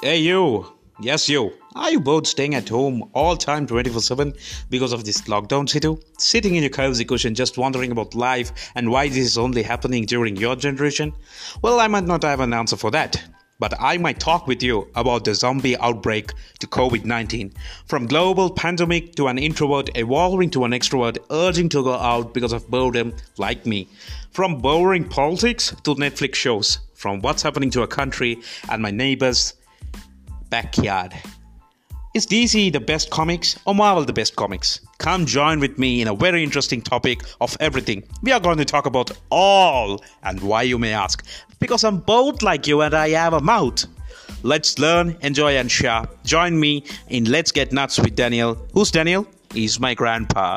Hey, you. Yes, you. Are you both staying at home all time 24 7 because of this lockdown situ? Sitting in your cozy cushion just wondering about life and why this is only happening during your generation? Well, I might not have an answer for that. But I might talk with you about the zombie outbreak to COVID 19. From global pandemic to an introvert evolving to an extrovert urging to go out because of boredom, like me. From boring politics to Netflix shows. From what's happening to a country and my neighbors backyard. Is DC the best comics or Marvel the best comics? Come join with me in a very interesting topic of everything. We are going to talk about all. And why you may ask? Because I'm both like you and I have a mouth. Let's learn, enjoy, and share. Join me in Let's Get Nuts with Daniel. Who's Daniel? He's my grandpa.